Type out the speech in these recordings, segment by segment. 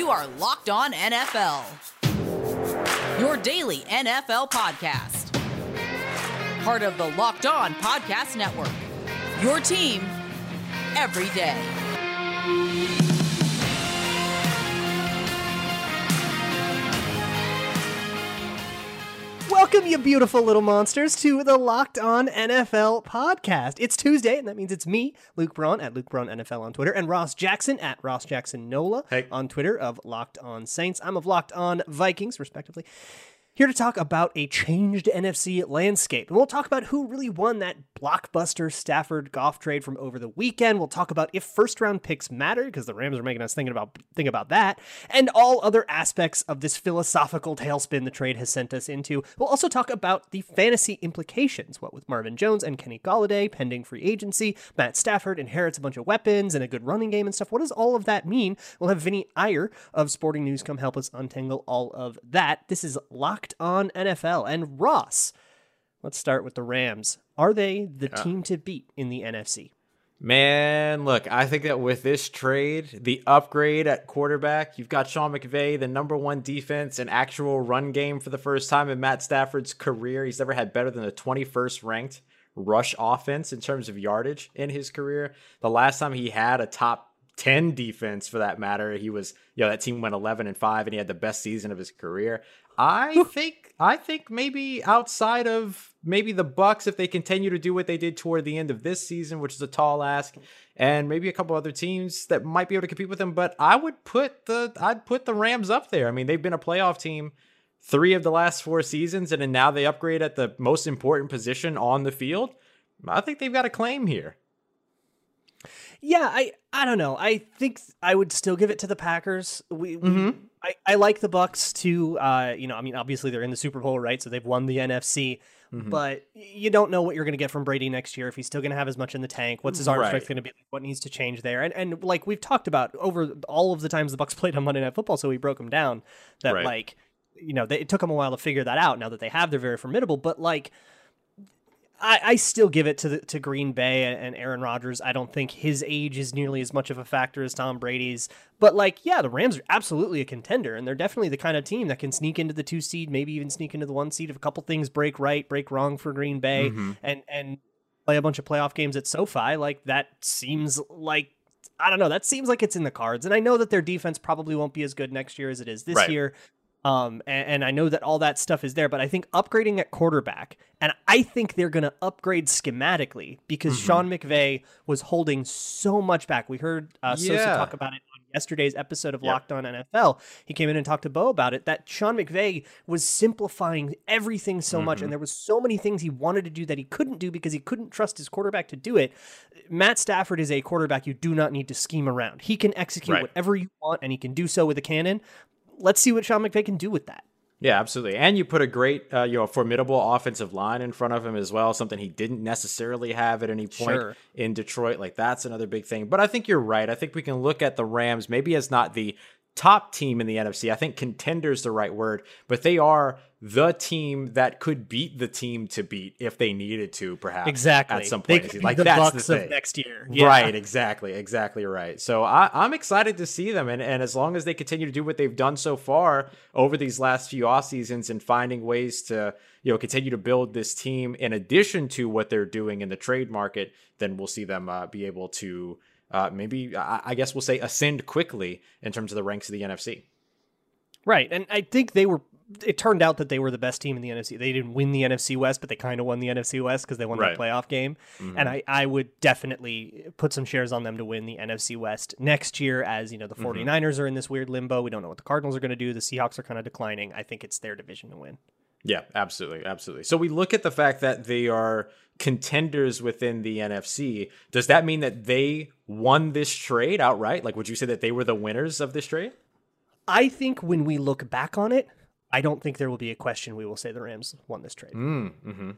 You are Locked On NFL, your daily NFL podcast. Part of the Locked On Podcast Network. Your team every day. Welcome, you beautiful little monsters, to the Locked On NFL podcast. It's Tuesday, and that means it's me, Luke Braun, at Luke Braun NFL on Twitter, and Ross Jackson at Ross Jackson Nola Hey. on Twitter of Locked On Saints. I'm of Locked On Vikings, respectively. Here to talk about a changed NFC landscape. And we'll talk about who really won that blockbuster Stafford Goff trade from over the weekend. We'll talk about if first round picks matter, because the Rams are making us thinking about think about that, and all other aspects of this philosophical tailspin the trade has sent us into. We'll also talk about the fantasy implications, what with Marvin Jones and Kenny Golladay pending free agency, Matt Stafford inherits a bunch of weapons and a good running game and stuff. What does all of that mean? We'll have Vinny Iyer of Sporting News come help us untangle all of that. This is Locked On NFL. And Ross, let's start with the Rams. Are they the team to beat in the NFC? Man, look, I think that with this trade, the upgrade at quarterback, you've got Sean McVay, the number one defense, an actual run game for the first time in Matt Stafford's career. He's never had better than a 21st ranked rush offense in terms of yardage in his career. The last time he had a top 10 defense for that matter, he was, you know, that team went 11 and 5 and he had the best season of his career. I think I think maybe outside of maybe the Bucks if they continue to do what they did toward the end of this season, which is a tall ask, and maybe a couple other teams that might be able to compete with them, but I would put the I'd put the Rams up there. I mean, they've been a playoff team 3 of the last 4 seasons and then now they upgrade at the most important position on the field. I think they've got a claim here. Yeah, I I don't know. I think I would still give it to the Packers. We, we I, I like the Bucks too. Uh, you know, I mean, obviously they're in the Super Bowl, right? So they've won the NFC. But you don't know what you're going to get from Brady next year. If he's still going to have as much in the tank, what's his arm Right. strength going to be? What needs to change there? And and like we've talked about over all of the times the Bucks played on Monday Night Football, so we broke them down. That Right. like, you know, they, it took them a while to figure that out. Now that they have, they're very formidable. But like, I, I still give it to the, to Green Bay and, Aaron Rodgers. I don't think his age is nearly as much of a factor as Tom Brady's. But like, yeah, the Rams are absolutely a contender, and they're definitely the kind of team that can sneak into the two seed, maybe even sneak into the one seed if a couple things break right, break wrong for Green Bay, mm-hmm. and and play a bunch of playoff games at SoFi. Like that seems like. I don't know. That seems like it's in the cards, and I know that their defense probably won't be as good next year as it is this Right. year. Um, and, and I know that all that stuff is there, but I think upgrading at quarterback, and I think they're going to upgrade schematically because Mm-hmm. Sean McVay was holding so much back. We heard uh, Sosa Yeah. talk about it on yesterday's episode of Yep. Locked On NFL. He came in and talked to Bo about it. That Sean McVay was simplifying everything so much, Mm-hmm. and there was so many things he wanted to do that he couldn't do because he couldn't trust his quarterback to do it. Matt Stafford is a quarterback you do not need to scheme around. He can execute Right. whatever you want, and he can do so with a cannon. Let's see what Sean McVay can do with that. Yeah, absolutely. And you put a great, uh, you know, formidable offensive line in front of him as well, something he didn't necessarily have at any point Sure. in Detroit. Like that's another big thing. But I think you're right. I think we can look at the Rams maybe as not the top team in the NFC. I think contender is the right word, but they are the team that could beat the team to beat if they needed to, perhaps. Exactly. At some point, like the that's Bucks the of next year. Yeah. Right, exactly, exactly right. So I, I'm excited to see them, and, and as long as they continue to do what they've done so far over these last few off seasons and finding ways to you know continue to build this team in addition to what they're doing in the trade market, then we'll see them uh, be able to uh, maybe I, I guess we'll say ascend quickly in terms of the ranks of the NFC. Right. And I think they were it turned out that they were the best team in the NFC. They didn't win the NFC West, but they kind of won the NFC West because they won Right. the playoff game. Mm-hmm. And I, I would definitely put some shares on them to win the NFC West next year as, you know, the Mm-hmm. 49ers are in this weird limbo. We don't know what the Cardinals are going to do. The Seahawks are kind of declining. I think it's their division to win. Yeah, absolutely, absolutely. So we look at the fact that they are contenders within the NFC. Does that mean that they won this trade outright? Like, would you say that they were the winners of this trade? I think when we look back on it, I don't think there will be a question we will say the Rams won this trade. Mm, mm-hmm.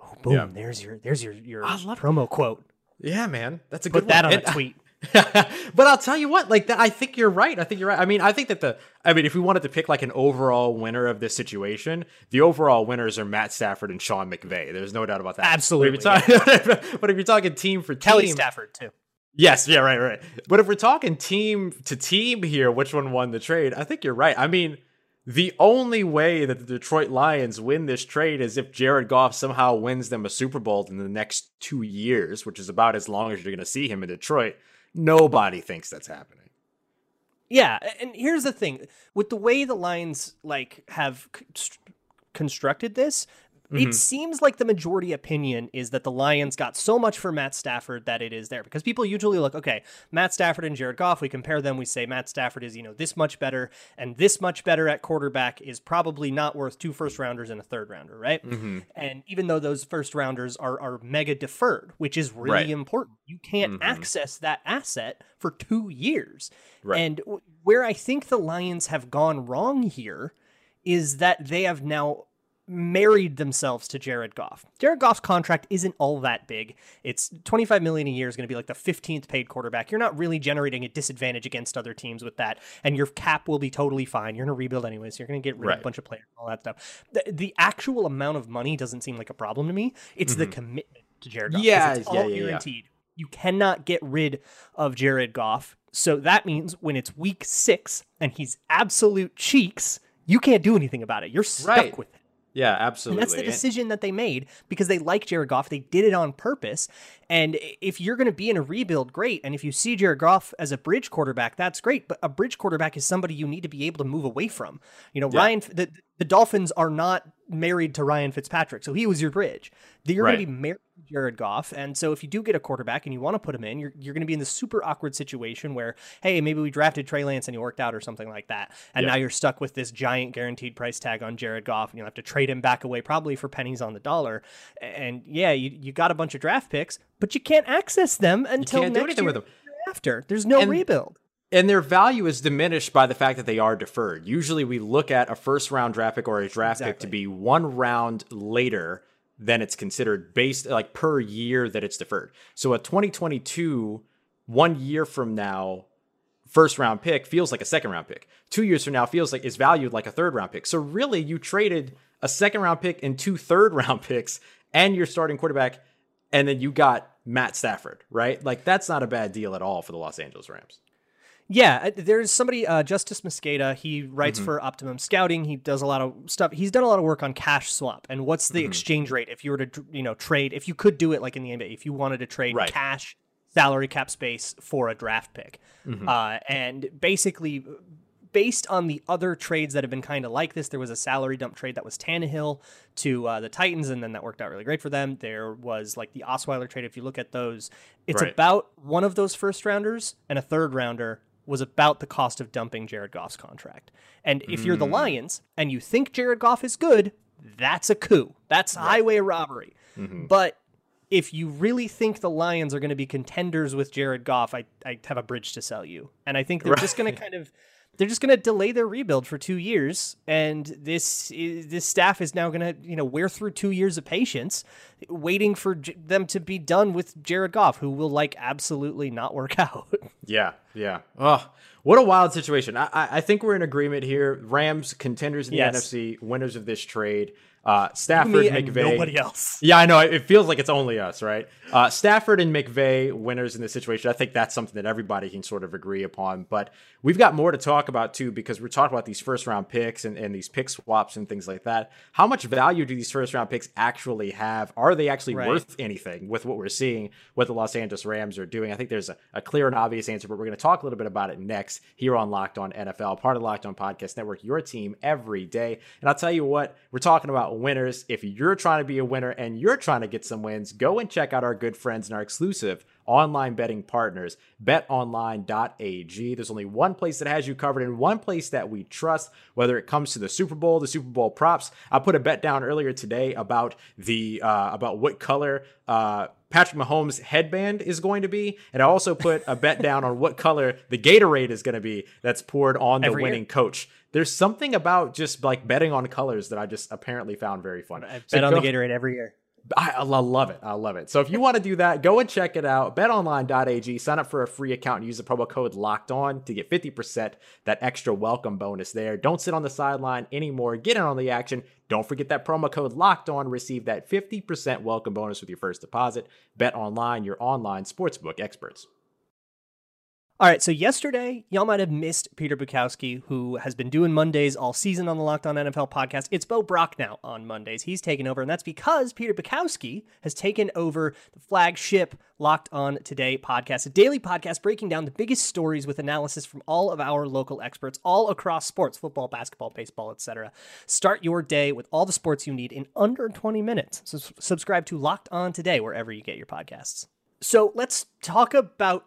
Oh, boom. Yeah. There's your there's your your I love- promo quote. Yeah, man, that's a Put good that one. on a tweet. but I'll tell you what, like that, I think you're right. I think you're right. I mean, I think that the, I mean, if we wanted to pick like an overall winner of this situation, the overall winners are Matt Stafford and Sean McVay. There's no doubt about that. Absolutely, But if you're, talking, but if you're talking team for team, Kelly Stafford too. Yes, yeah, right, right. But if we're talking team to team here, which one won the trade? I think you're right. I mean, the only way that the Detroit Lions win this trade is if Jared Goff somehow wins them a Super Bowl in the next two years, which is about as long as you're going to see him in Detroit. Nobody thinks that's happening. Yeah, and here's the thing: with the way the Lions like have constructed this, Mm-hmm. It seems like the majority opinion is that the Lions got so much for Matt Stafford that it is there because people usually look, okay, Matt Stafford and Jared Goff, we compare them, we say Matt Stafford is, you know, this much better and this much better at quarterback is probably not worth two first rounders and a third rounder, right? Mm-hmm. And even though those first rounders are, are mega deferred, which is really right. important, you can't mm-hmm. access that asset for two years. Right. And where I think the Lions have gone wrong here is that they have now married themselves to Jared Goff. Jared Goff's contract isn't all that big. It's 25 million a year is going to be like the 15th paid quarterback. You're not really generating a disadvantage against other teams with that and your cap will be totally fine. You're going to rebuild anyways. So you're going to get rid right. of a bunch of players and all that stuff. The, the, actual amount of money doesn't seem like a problem to me. It's mm-hmm. the commitment to Jared Goff. Yeah, it's all yeah, yeah, guaranteed. Yeah. You cannot get rid of Jared Goff. So that means when it's week 6 and he's absolute cheeks, you can't do anything about it. You're stuck right. with it. Yeah, absolutely. And that's the decision that they made because they like Jared Goff. They did it on purpose. And if you're going to be in a rebuild, great. And if you see Jared Goff as a bridge quarterback, that's great. But a bridge quarterback is somebody you need to be able to move away from. You know, yeah. Ryan, the, the Dolphins are not married to Ryan Fitzpatrick, so he was your bridge. You're right. going to be married to Jared Goff, and so if you do get a quarterback and you want to put him in, you're you're going to be in this super awkward situation where, hey, maybe we drafted Trey Lance and he worked out or something like that, and now you're stuck with this giant guaranteed price tag on Jared Goff, and you'll have to trade him back away probably for pennies on the dollar. And yeah, you you got a bunch of draft picks, but you can't access them until next year. After there's no and, rebuild and their value is diminished by the fact that they are deferred. Usually, we look at a first round draft pick or a draft exactly. pick to be one round later than it's considered based like per year that it's deferred. So a 2022, one year from now, first round pick feels like a second round pick. Two years from now feels like is valued like a third round pick. So really, you traded a second round pick and two third round picks and your starting quarterback, and then you got Matt Stafford, right? Like that's not a bad deal at all for the Los Angeles Rams. Yeah, uh, there's somebody, uh, Justis Mosqueda. He writes mm-hmm. for Optimum Scouting. He does a lot of stuff. He's done a lot of work on cash swap and what's the mm-hmm. exchange rate if you were to, you know, trade. If you could do it like in the NBA, if you wanted to trade right. cash salary cap space for a draft pick, mm-hmm. uh, and basically. Based on the other trades that have been kind of like this, there was a salary dump trade that was Tannehill to uh, the Titans, and then that worked out really great for them. There was like the Osweiler trade. If you look at those, it's right. about one of those first rounders and a third rounder was about the cost of dumping Jared Goff's contract. And if mm. you're the hmm. Lions and you think Jared Goff is good, that's a coup. That's right. highway robbery. Mm-hmm. But if you really think the Lions are going to be contenders with Jared Goff, I, I have a bridge to sell you. And I think they're right. just going to kind of they're just going to delay their rebuild for two years, and this this staff is now going to you know wear through two years of patience, waiting for J- them to be done with Jared Goff, who will like absolutely not work out. yeah, yeah. Oh, what a wild situation. I, I think we're in agreement here. Rams contenders in the yes. NFC, winners of this trade. Uh, Stafford, McVay, nobody else. Yeah, I know. It feels like it's only us, right? Uh, Stafford and McVay, winners in this situation. I think that's something that everybody can sort of agree upon. But we've got more to talk about too, because we're talking about these first round picks and, and these pick swaps and things like that. How much value do these first round picks actually have? Are they actually right. worth anything with what we're seeing, what the Los Angeles Rams are doing? I think there's a, a clear and obvious answer, but we're going to talk a little bit about it next here on Locked On NFL, part of the Locked On Podcast Network, your team every day. And I'll tell you what, we're talking about winners. If you're trying to be a winner and you're trying to get some wins, go and check out our good friends and our exclusive online betting partners, betonline.ag. There's only one place that has you covered and one place that we trust, whether it comes to the Super Bowl, the Super Bowl props. I put a bet down earlier today about the uh, about what color uh, Patrick Mahomes' headband is going to be, and I also put a bet down on what color the Gatorade is going to be that's poured on the Every winning year. coach. There's something about just like betting on colors that I just apparently found very fun. I bet so on go, the Gatorade every year. I, I, love it. I love it. So if you want to do that, go and check it out. BetOnline.ag. Sign up for a free account and use the promo code Locked On to get 50% that extra welcome bonus there. Don't sit on the sideline anymore. Get in on the action. Don't forget that promo code Locked On. Receive that 50% welcome bonus with your first deposit. Bet Online, your online sportsbook experts. All right, so yesterday, y'all might have missed Peter Bukowski, who has been doing Mondays all season on the Locked On NFL podcast. It's Bo Brock now on Mondays. He's taken over, and that's because Peter Bukowski has taken over the flagship Locked On Today podcast, a daily podcast breaking down the biggest stories with analysis from all of our local experts all across sports, football, basketball, baseball, etc. Start your day with all the sports you need in under 20 minutes. So subscribe to Locked On Today wherever you get your podcasts. So let's talk about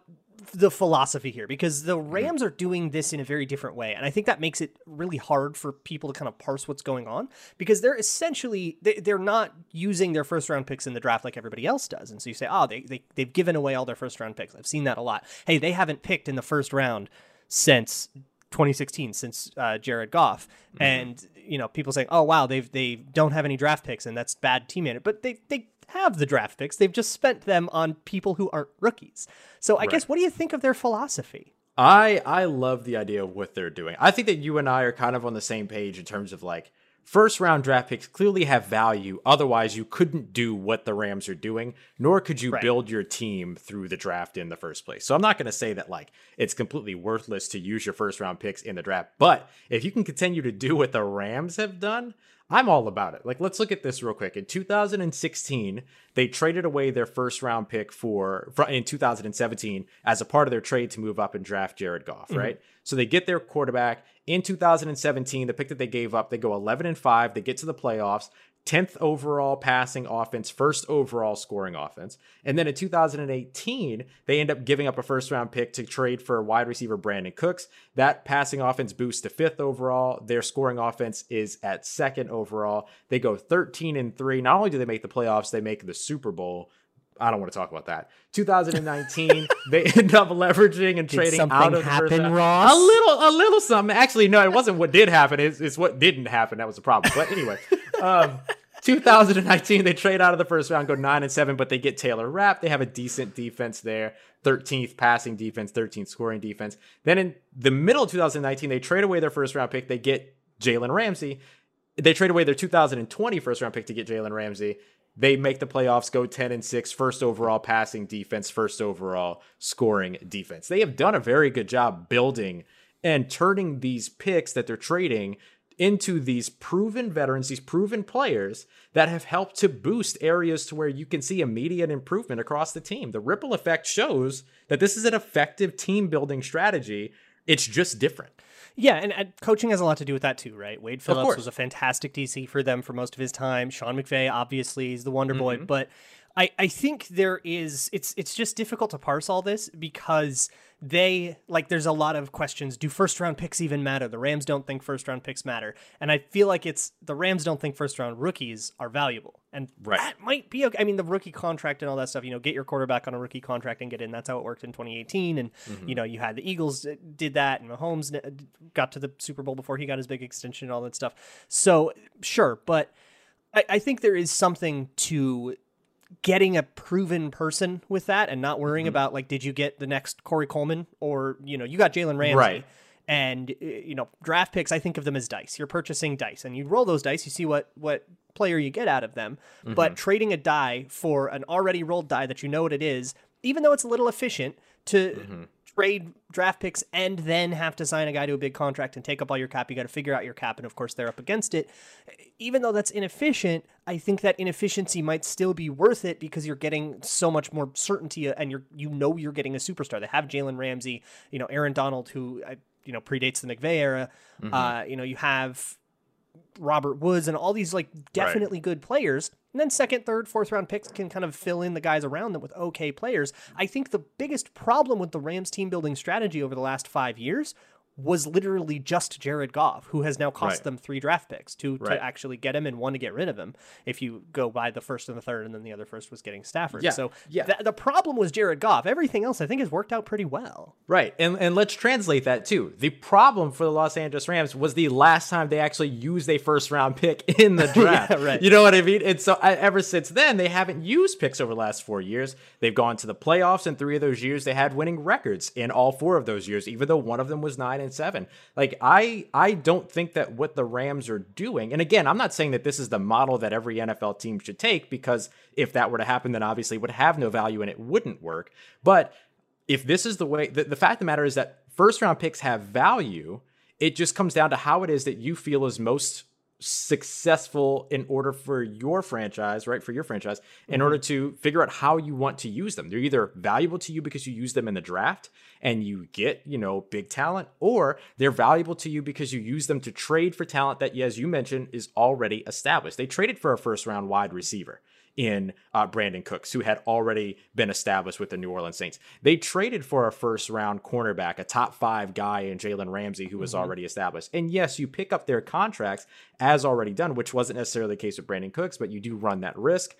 the philosophy here because the mm-hmm. Rams are doing this in a very different way. And I think that makes it really hard for people to kind of parse what's going on because they're essentially, they're not using their first round picks in the draft like everybody else does. And so you say, oh, they, they, they've given away all their first round picks. I've seen that a lot. Hey, they haven't picked in the first round since 2016 since uh, Jared Goff, mm-hmm. and you know people saying, "Oh wow, they've they don't have any draft picks, and that's bad team in it, But they they have the draft picks. They've just spent them on people who aren't rookies. So I right. guess what do you think of their philosophy? I I love the idea of what they're doing. I think that you and I are kind of on the same page in terms of like first round draft picks clearly have value. Otherwise, you couldn't do what the Rams are doing, nor could you right. build your team through the draft in the first place. So I'm not going to say that like it's completely worthless to use your first round picks in the draft. But if you can continue to do what the Rams have done, I'm all about it. Like, let's look at this real quick. In 2016, they traded away their first round pick for, in 2017 as a part of their trade to move up and draft Jared Goff, mm-hmm. right? So they get their quarterback in 2017. The pick that they gave up, they go 11 and five. They get to the playoffs. 10th overall passing offense, first overall scoring offense. And then in 2018, they end up giving up a first round pick to trade for wide receiver Brandin Cooks. That passing offense boosts to fifth overall. Their scoring offense is at second overall. They go 13 and 3. Not only do they make the playoffs, they make the Super Bowl. I don't want to talk about that. 2019, they end up leveraging and did trading out of the happen, first round. Ross? A little, a little something. Actually, no, it wasn't what did happen. It's, it's what didn't happen. That was the problem. But anyway, um, 2019, they trade out of the first round, go nine and seven, but they get Taylor Rapp. They have a decent defense there. 13th passing defense, 13th scoring defense. Then in the middle of 2019, they trade away their first round pick. They get Jalen Ramsey. They trade away their 2020 first round pick to get Jalen Ramsey. They make the playoffs, go 10 and 6, first overall passing defense, first overall scoring defense. They have done a very good job building and turning these picks that they're trading into these proven veterans, these proven players that have helped to boost areas to where you can see immediate improvement across the team. The ripple effect shows that this is an effective team building strategy. It's just different. Yeah, and, and, coaching has a lot to do with that too, right? Wade Phillips was a fantastic DC for them for most of his time. Sean McVay, obviously, is the Wonder Boy, mm-hmm. but I, I think there is it's it's just difficult to parse all this because they like there's a lot of questions. Do first round picks even matter? The Rams don't think first round picks matter. And I feel like it's the Rams don't think first round rookies are valuable. And right. that might be okay. I mean, the rookie contract and all that stuff, you know, get your quarterback on a rookie contract and get in. That's how it worked in 2018. And, mm-hmm. you know, you had the Eagles did that and Mahomes got to the Super Bowl before he got his big extension and all that stuff. So, sure. But I, I think there is something to getting a proven person with that and not worrying mm-hmm. about like did you get the next Corey Coleman or you know you got Jalen Ramsey right. and uh, you know draft picks I think of them as dice you're purchasing dice and you roll those dice you see what what player you get out of them mm-hmm. but trading a die for an already rolled die that you know what it is even though it's a little efficient to mm-hmm trade draft picks and then have to sign a guy to a big contract and take up all your cap. You got to figure out your cap, and of course they're up against it. Even though that's inefficient, I think that inefficiency might still be worth it because you're getting so much more certainty, and you're you know you're getting a superstar. They have Jalen Ramsey, you know Aaron Donald, who uh, you know predates the McVay era. Mm-hmm. Uh, you know you have Robert Woods and all these like definitely right. good players. And then second, third, fourth round picks can kind of fill in the guys around them with okay players. I think the biggest problem with the Rams team building strategy over the last five years was literally just Jared Goff, who has now cost right. them three draft picks, two right. to actually get him and one to get rid of him. If you go by the first and the third, and then the other first was getting Stafford. Yeah. So yeah. Th- the problem was Jared Goff. Everything else, I think, has worked out pretty well. Right, and and let's translate that too. The problem for the Los Angeles Rams was the last time they actually used a first round pick in the draft. yeah, right. You know what I mean? And so I, ever since then, they haven't used picks over the last four years. They've gone to the playoffs in three of those years. They had winning records in all four of those years, even though one of them was nine and seven. Like I I don't think that what the Rams are doing, and again, I'm not saying that this is the model that every NFL team should take because if that were to happen, then obviously would have no value and it wouldn't work. But if this is the way, the, the fact of the matter is that first round picks have value. It just comes down to how it is that you feel is most successful in order for your franchise, right? For your franchise, in mm-hmm. order to figure out how you want to use them. They're either valuable to you because you use them in the draft and you get, you know, big talent, or they're valuable to you because you use them to trade for talent that, as you mentioned, is already established. They traded for a first round wide receiver in uh, Brandin Cooks, who had already been established with the New Orleans Saints. They traded for a first round cornerback, a top five guy in Jalen Ramsey, who was mm-hmm. already established. And yes, you pick up their contracts as already done, which wasn't necessarily the case with Brandin Cooks, but you do run that risk.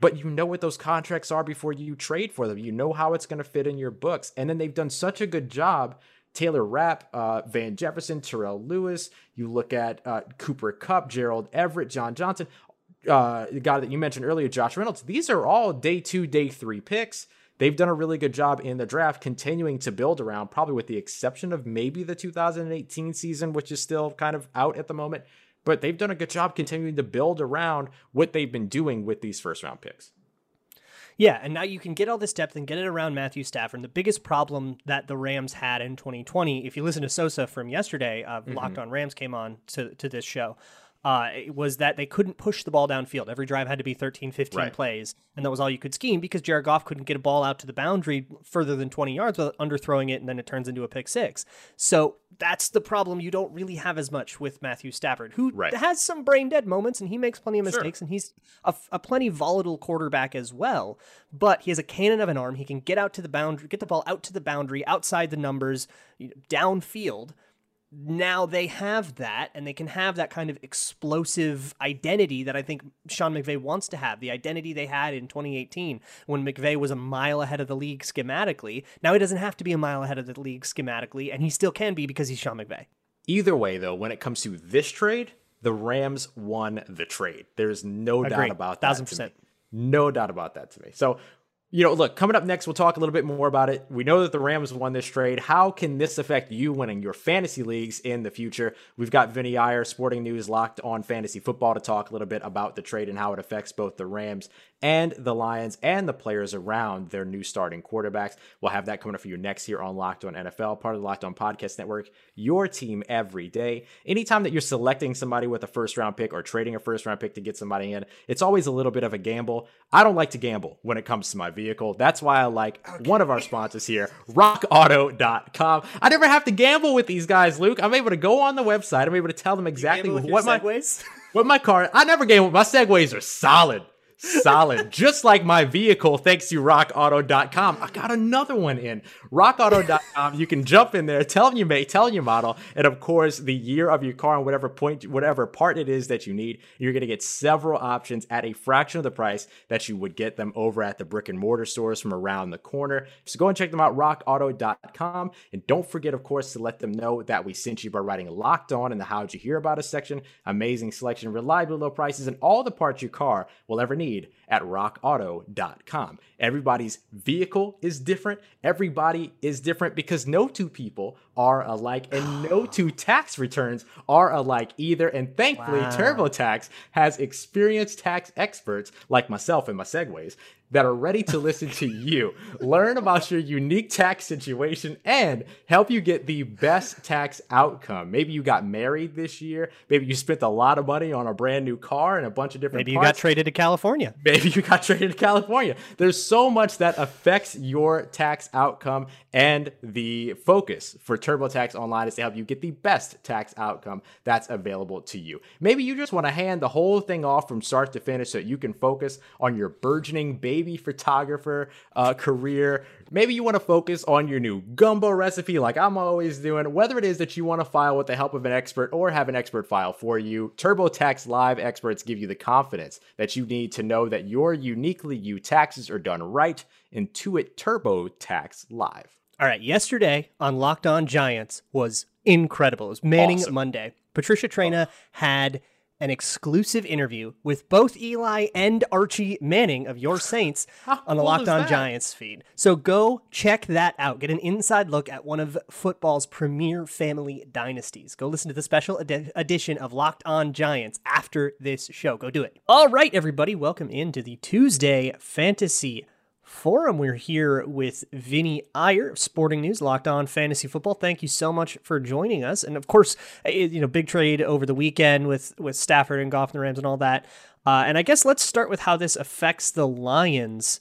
But you know what those contracts are before you trade for them. You know how it's going to fit in your books. And then they've done such a good job Taylor Rapp, uh, Van Jefferson, Terrell Lewis. You look at uh, Cooper Kupp, Gerald Everett, John Johnson uh, the guy that you mentioned earlier, Josh Reynolds, these are all day two, day three picks. They've done a really good job in the draft, continuing to build around, probably with the exception of maybe the 2018 season, which is still kind of out at the moment. But they've done a good job continuing to build around what they've been doing with these first round picks. Yeah, and now you can get all this depth and get it around Matthew Stafford. And the biggest problem that the Rams had in 2020, if you listen to Sosa from yesterday, uh, mm-hmm. Locked On Rams came on to, to this show uh, was that they couldn't push the ball downfield. Every drive had to be 13, 15 right. plays, and that was all you could scheme because Jared Goff couldn't get a ball out to the boundary further than 20 yards without underthrowing it, and then it turns into a pick six. So that's the problem you don't really have as much with Matthew Stafford, who right. has some brain dead moments, and he makes plenty of mistakes, sure. and he's a, a plenty volatile quarterback as well. But he has a cannon of an arm. He can get out to the boundary, get the ball out to the boundary, outside the numbers, downfield now they have that and they can have that kind of explosive identity that I think Sean McVay wants to have. The identity they had in 2018 when McVay was a mile ahead of the league schematically. Now he doesn't have to be a mile ahead of the league schematically, and he still can be because he's Sean McVay. Either way, though, when it comes to this trade, the Rams won the trade. There's no Agreed. doubt about that. Thousand percent. No doubt about that to me. So you know, look, coming up next, we'll talk a little bit more about it. We know that the Rams won this trade. How can this affect you winning your fantasy leagues in the future? We've got Vinny Iyer, Sporting News, locked on fantasy football to talk a little bit about the trade and how it affects both the Rams and the Lions and the players around their new starting quarterbacks. We'll have that coming up for you next here on Locked On NFL, part of the Locked On Podcast Network, your team every day. Anytime that you're selecting somebody with a first round pick or trading a first round pick to get somebody in, it's always a little bit of a gamble. I don't like to gamble when it comes to my vehicle. That's why I like okay. one of our sponsors here, rockauto.com. I never have to gamble with these guys, Luke. I'm able to go on the website. I'm able to tell them exactly what my what my car. I never gamble. My segues are solid. Solid. Just like my vehicle, thanks to rockauto.com. I got another one in. Rockauto.com. You can jump in there, tell them you make, tell them your model, and of course, the year of your car and whatever point, whatever part it is that you need. You're going to get several options at a fraction of the price that you would get them over at the brick and mortar stores from around the corner. So go and check them out, rockauto.com. And don't forget, of course, to let them know that we sent you by writing locked on in the How'd You Hear About Us section. Amazing selection, reliable low prices, and all the parts your car will ever need at rockauto.com. Everybody's vehicle is different. Everybody is different because no two people are alike and no two tax returns are alike either. And thankfully, wow. TurboTax has experienced tax experts like myself and my segues that are ready to listen to you, learn about your unique tax situation, and help you get the best tax outcome. Maybe you got married this year. Maybe you spent a lot of money on a brand new car and a bunch of different. Maybe parts. you got traded to California. Maybe you got traded to California. There's so much that affects your tax outcome, and the focus for TurboTax Online is to help you get the best tax outcome that's available to you. Maybe you just want to hand the whole thing off from start to finish so you can focus on your burgeoning baby baby photographer uh, career. Maybe you want to focus on your new gumbo recipe, like I'm always doing. Whether it is that you want to file with the help of an expert or have an expert file for you, TurboTax Live experts give you the confidence that you need to know that your uniquely you taxes are done right. Intuit TurboTax Live. All right, yesterday on Locked On Giants was incredible. It was Manning awesome. Monday. Patricia Traina oh. had an exclusive interview with both Eli and Archie Manning of Your Saints on the Locked On Giants feed. So go check that out. Get an inside look at one of football's premier family dynasties. Go listen to the special ed- edition of Locked On Giants after this show. Go do it. All right, everybody, welcome into the Tuesday Fantasy Forum. We're here with Vinny Iyer, Sporting News, Locked On Fantasy Football. Thank you so much for joining us. And of course, you know, big trade over the weekend with with Stafford and Goff and the Rams and all that. Uh, and I guess let's start with how this affects the Lions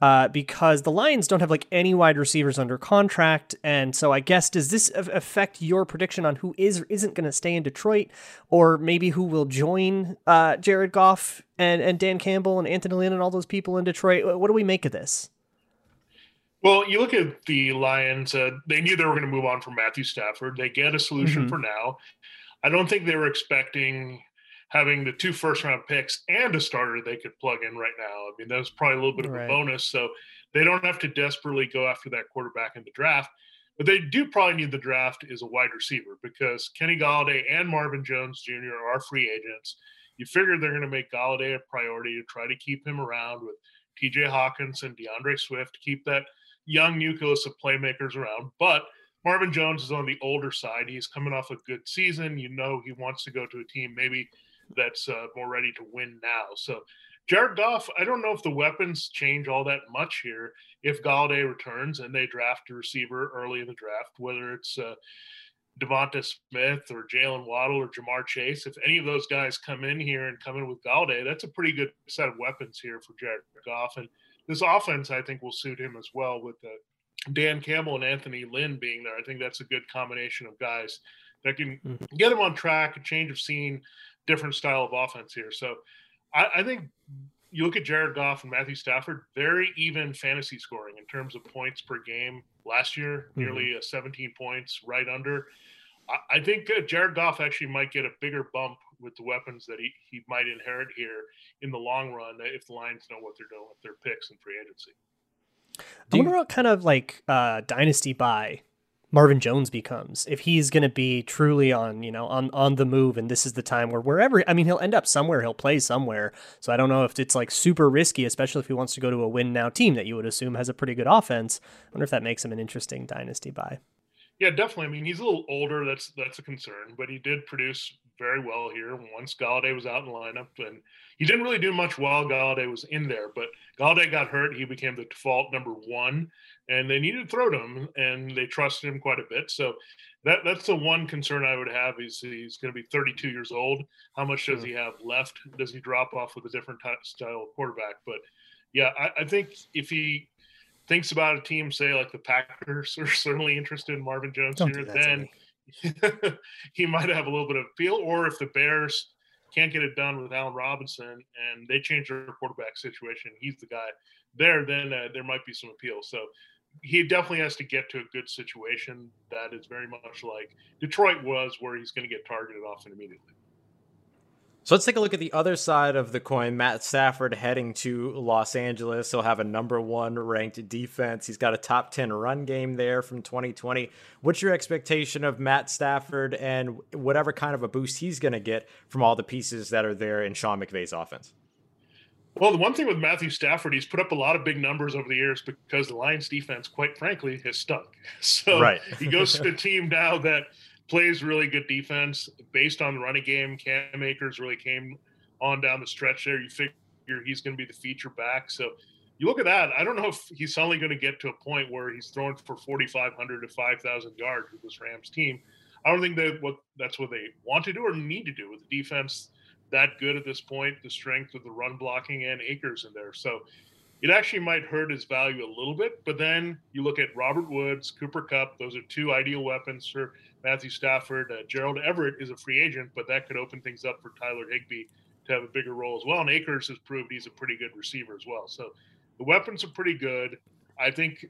uh, because the Lions don't have like any wide receivers under contract, and so I guess does this affect your prediction on who is or isn't going to stay in Detroit, or maybe who will join uh, Jared Goff and and Dan Campbell and Anthony Lynn and all those people in Detroit? What do we make of this? Well, you look at the Lions. Uh, they knew they were going to move on from Matthew Stafford. They get a solution mm-hmm. for now. I don't think they were expecting having the two first round picks and a starter they could plug in right now. I mean, that's probably a little bit of right. a bonus. So they don't have to desperately go after that quarterback in the draft. But they do probably need the draft is a wide receiver because Kenny Golladay and Marvin Jones Jr. are free agents. You figure they're going to make Golladay a priority to try to keep him around with TJ Hockenson and D'Andre Swift, to keep that young nucleus of playmakers around. But Marvin Jones is on the older side. He's coming off a good season. You know, he wants to go to a team maybe that's uh, more ready to win now. So Jared Goff, I don't know if the weapons change all that much here if Golladay returns and they draft a receiver early in the draft, whether it's uh, DeVonta Smith or Jaylen Waddle or Ja'Marr Chase. If any of those guys come in here and come in with Golladay, that's a pretty good set of weapons here for Jared Goff. And this offense, I think, will suit him as well with uh, Dan Campbell and Anthony Lynn being there. I think that's a good combination of guys that can mm-hmm. get him on track, a change of scene, different style of offense here. So I, I think you look at Jared Goff and Matthew Stafford, very even fantasy scoring in terms of points per game. Last year, mm-hmm. nearly 17 points, right under. I, I think uh, Jared Goff actually might get a bigger bump with the weapons that he, he might inherit here in the long run if the Lions know what they're doing with their picks and free agency. I wonder what kind of like uh, dynasty buy Marvin Jones becomes if he's going to be truly on you know on on the move and this is the time where wherever I mean he'll end up somewhere he'll play somewhere. So I don't know if it's like super risky especially if he wants to go to a win now team that you would assume has a pretty good offense. I wonder if that makes him an interesting dynasty buy. Yeah definitely. I mean he's a little older. That's that's a concern but he did produce very well here once Golladay was out in lineup and he didn't really do much while Golladay was in there but Golladay got hurt he became the default number one and they needed to throw to him, and they trusted him quite a bit. So that that's the one concern I would have. Is he's going to be 32 years old. How much does he have left? Does he drop off with a different t- style of quarterback? But yeah, I, I, think if he thinks about a team, say like the Packers, are certainly interested in Marvin Jones here, then he might have a little bit of appeal. Or if the Bears can't get it done with Allen Robinson and they change their quarterback situation, he's the guy there. Then uh, there might be some appeal. So he definitely has to get to a good situation that is very much like Detroit was, where he's going to get targeted often immediately. So let's take a look at the other side of the coin. Matt Stafford heading to Los Angeles. He'll have a number one ranked defense. He's got a top 10 run game there from 2020. What's your expectation of Matt Stafford and whatever kind of a boost he's going to get from all the pieces that are there in Sean McVay's offense? Well, the one thing with Matthew Stafford, he's put up a lot of big numbers over the years because the Lions defense, quite frankly, has stunk. So right. he goes to a team now that plays really good defense based on the running game. Cam Akers really came on down the stretch there. You figure he's going to be the feature back. So you look at that. I don't know if he's suddenly going to get to a point where he's throwing for 4,500 to 5,000 yards with this Rams team. I don't think that what that's what they want to do or need to do with the defense that good at this point, the strength of the run blocking and Akers in there. So it actually might hurt his value a little bit. But then you look at Robert Woods, Cooper Kupp; those are two ideal weapons for Matthew Stafford. Uh, Gerald Everett is a free agent, but that could open things up for Tyler Higbee to have a bigger role as well. And Akers has proved he's a pretty good receiver as well. So the weapons are pretty good. I think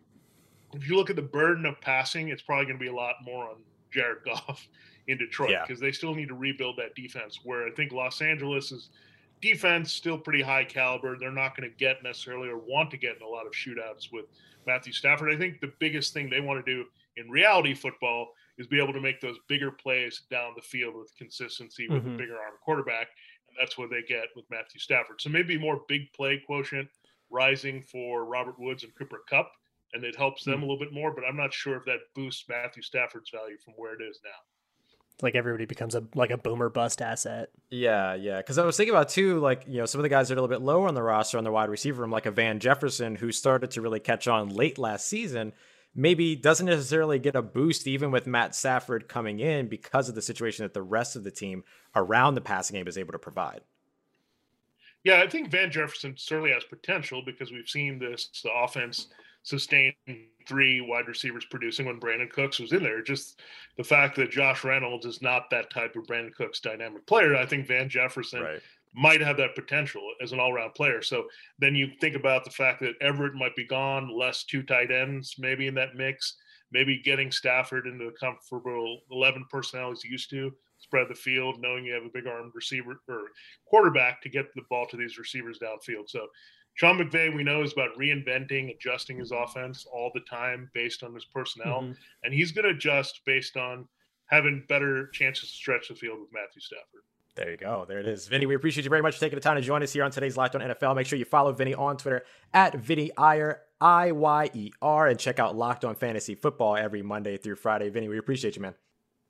if you look at the burden of passing, it's probably going to be a lot more on Jared Goff in Detroit because yeah. they still need to rebuild that defense. Where I think Los Angeles's defense still pretty high caliber. They're not going to get necessarily or want to get in a lot of shootouts with Matthew Stafford. I think the biggest thing they want to do in reality football is be able to make those bigger plays down the field with consistency with mm-hmm. a bigger arm quarterback. And that's what they get with Matthew Stafford. So maybe more big play quotient rising for Robert Woods and Cooper Kupp, and it helps them mm-hmm. a little bit more. But I'm not sure if that boosts Matthew Stafford's value from where it is now. like everybody becomes a like a boomer bust asset. Yeah, yeah. Because I was thinking about too, like you know, some of the guys that are a little bit lower on the roster on the wide receiver room, like a Van Jefferson, who started to really catch on late last season. Maybe doesn't necessarily get a boost even with Matt Stafford coming in because of the situation that the rest of the team around the passing game is able to provide. Yeah, I think Van Jefferson certainly has potential because we've seen this offense sustain three wide receivers producing when Brandin Cooks was in there. Just the fact that Josh Reynolds is not that type of Brandin Cooks dynamic player, I think Van Jefferson right. Might have that potential as an all-around player. So then you think about the fact that Everett might be gone, less two tight ends maybe in that mix, maybe getting Stafford into the comfortable 11 personnel he's used to spread the field, knowing you have a big armed receiver or quarterback to get the ball to these receivers downfield. So Sean McVay, we know, is about reinventing, adjusting his offense all the time based on his personnel, mm-hmm. and he's going to adjust based on having better chances to stretch the field with Matthew Stafford. There you go. There it is. Vinny, we appreciate you very much for taking the time to join us here on today's Locked on NFL. Make sure you follow Vinny on Twitter at Vinny Iyer, I Y E R, and check out Locked on Fantasy Football every Monday through Friday. Vinny, we appreciate you, man.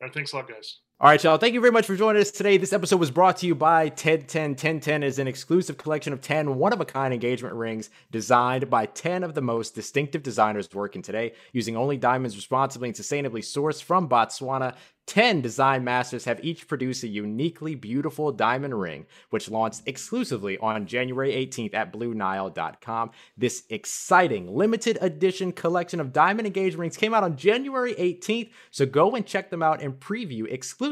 All right, thanks a lot, guys. All right, y'all. Thank you very much for joining us today. This episode was brought to you by 1010. 1010 is an exclusive collection of 10 one of a kind engagement rings designed by 10 of the most distinctive designers working today, using only diamonds responsibly and sustainably sourced from Botswana. 10 design masters have each produced a uniquely beautiful diamond ring, which launched exclusively on January 18th at BlueNile.com. This exciting limited edition collection of diamond engagement rings came out on January 18th, so go and check them out and preview exclusively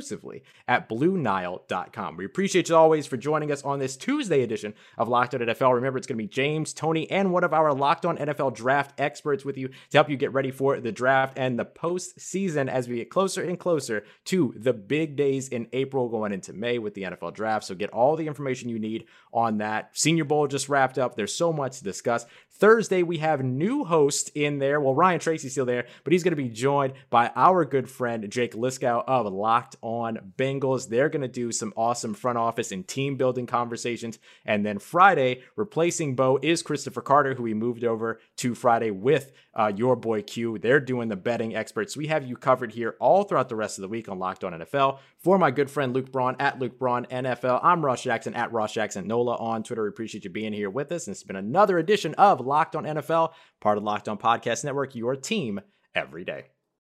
at BlueNile.com. We appreciate you always for joining us on this Tuesday edition of Locked On NFL. Remember, it's going to be James, Tony, and one of our Locked On NFL draft experts with you to help you get ready for the draft and the postseason as we get closer and closer to the big days in April going into May with the NFL draft. So get all the information you need on that. Senior Bowl just wrapped up. There's so much to discuss. Thursday, we have new host in there. Well, Ryan Tracy's still there, but he's going to be joined by our good friend Jake Liskow of Locked On Bengals. They're going to do some awesome front office and team building conversations. And then Friday, replacing Bo is Christopher Carter, who we moved over to Friday with uh, your boy Q. They're doing the betting experts. We have you covered here all throughout the rest of the week on Locked On NFL. For my good friend Luke Braun at Luke Braun NFL, I'm Ross Jackson at Ross Jackson Nola on Twitter. We appreciate you being here with us. And it's been another edition of Locked On NFL, part of Locked On Podcast Network, your team every day.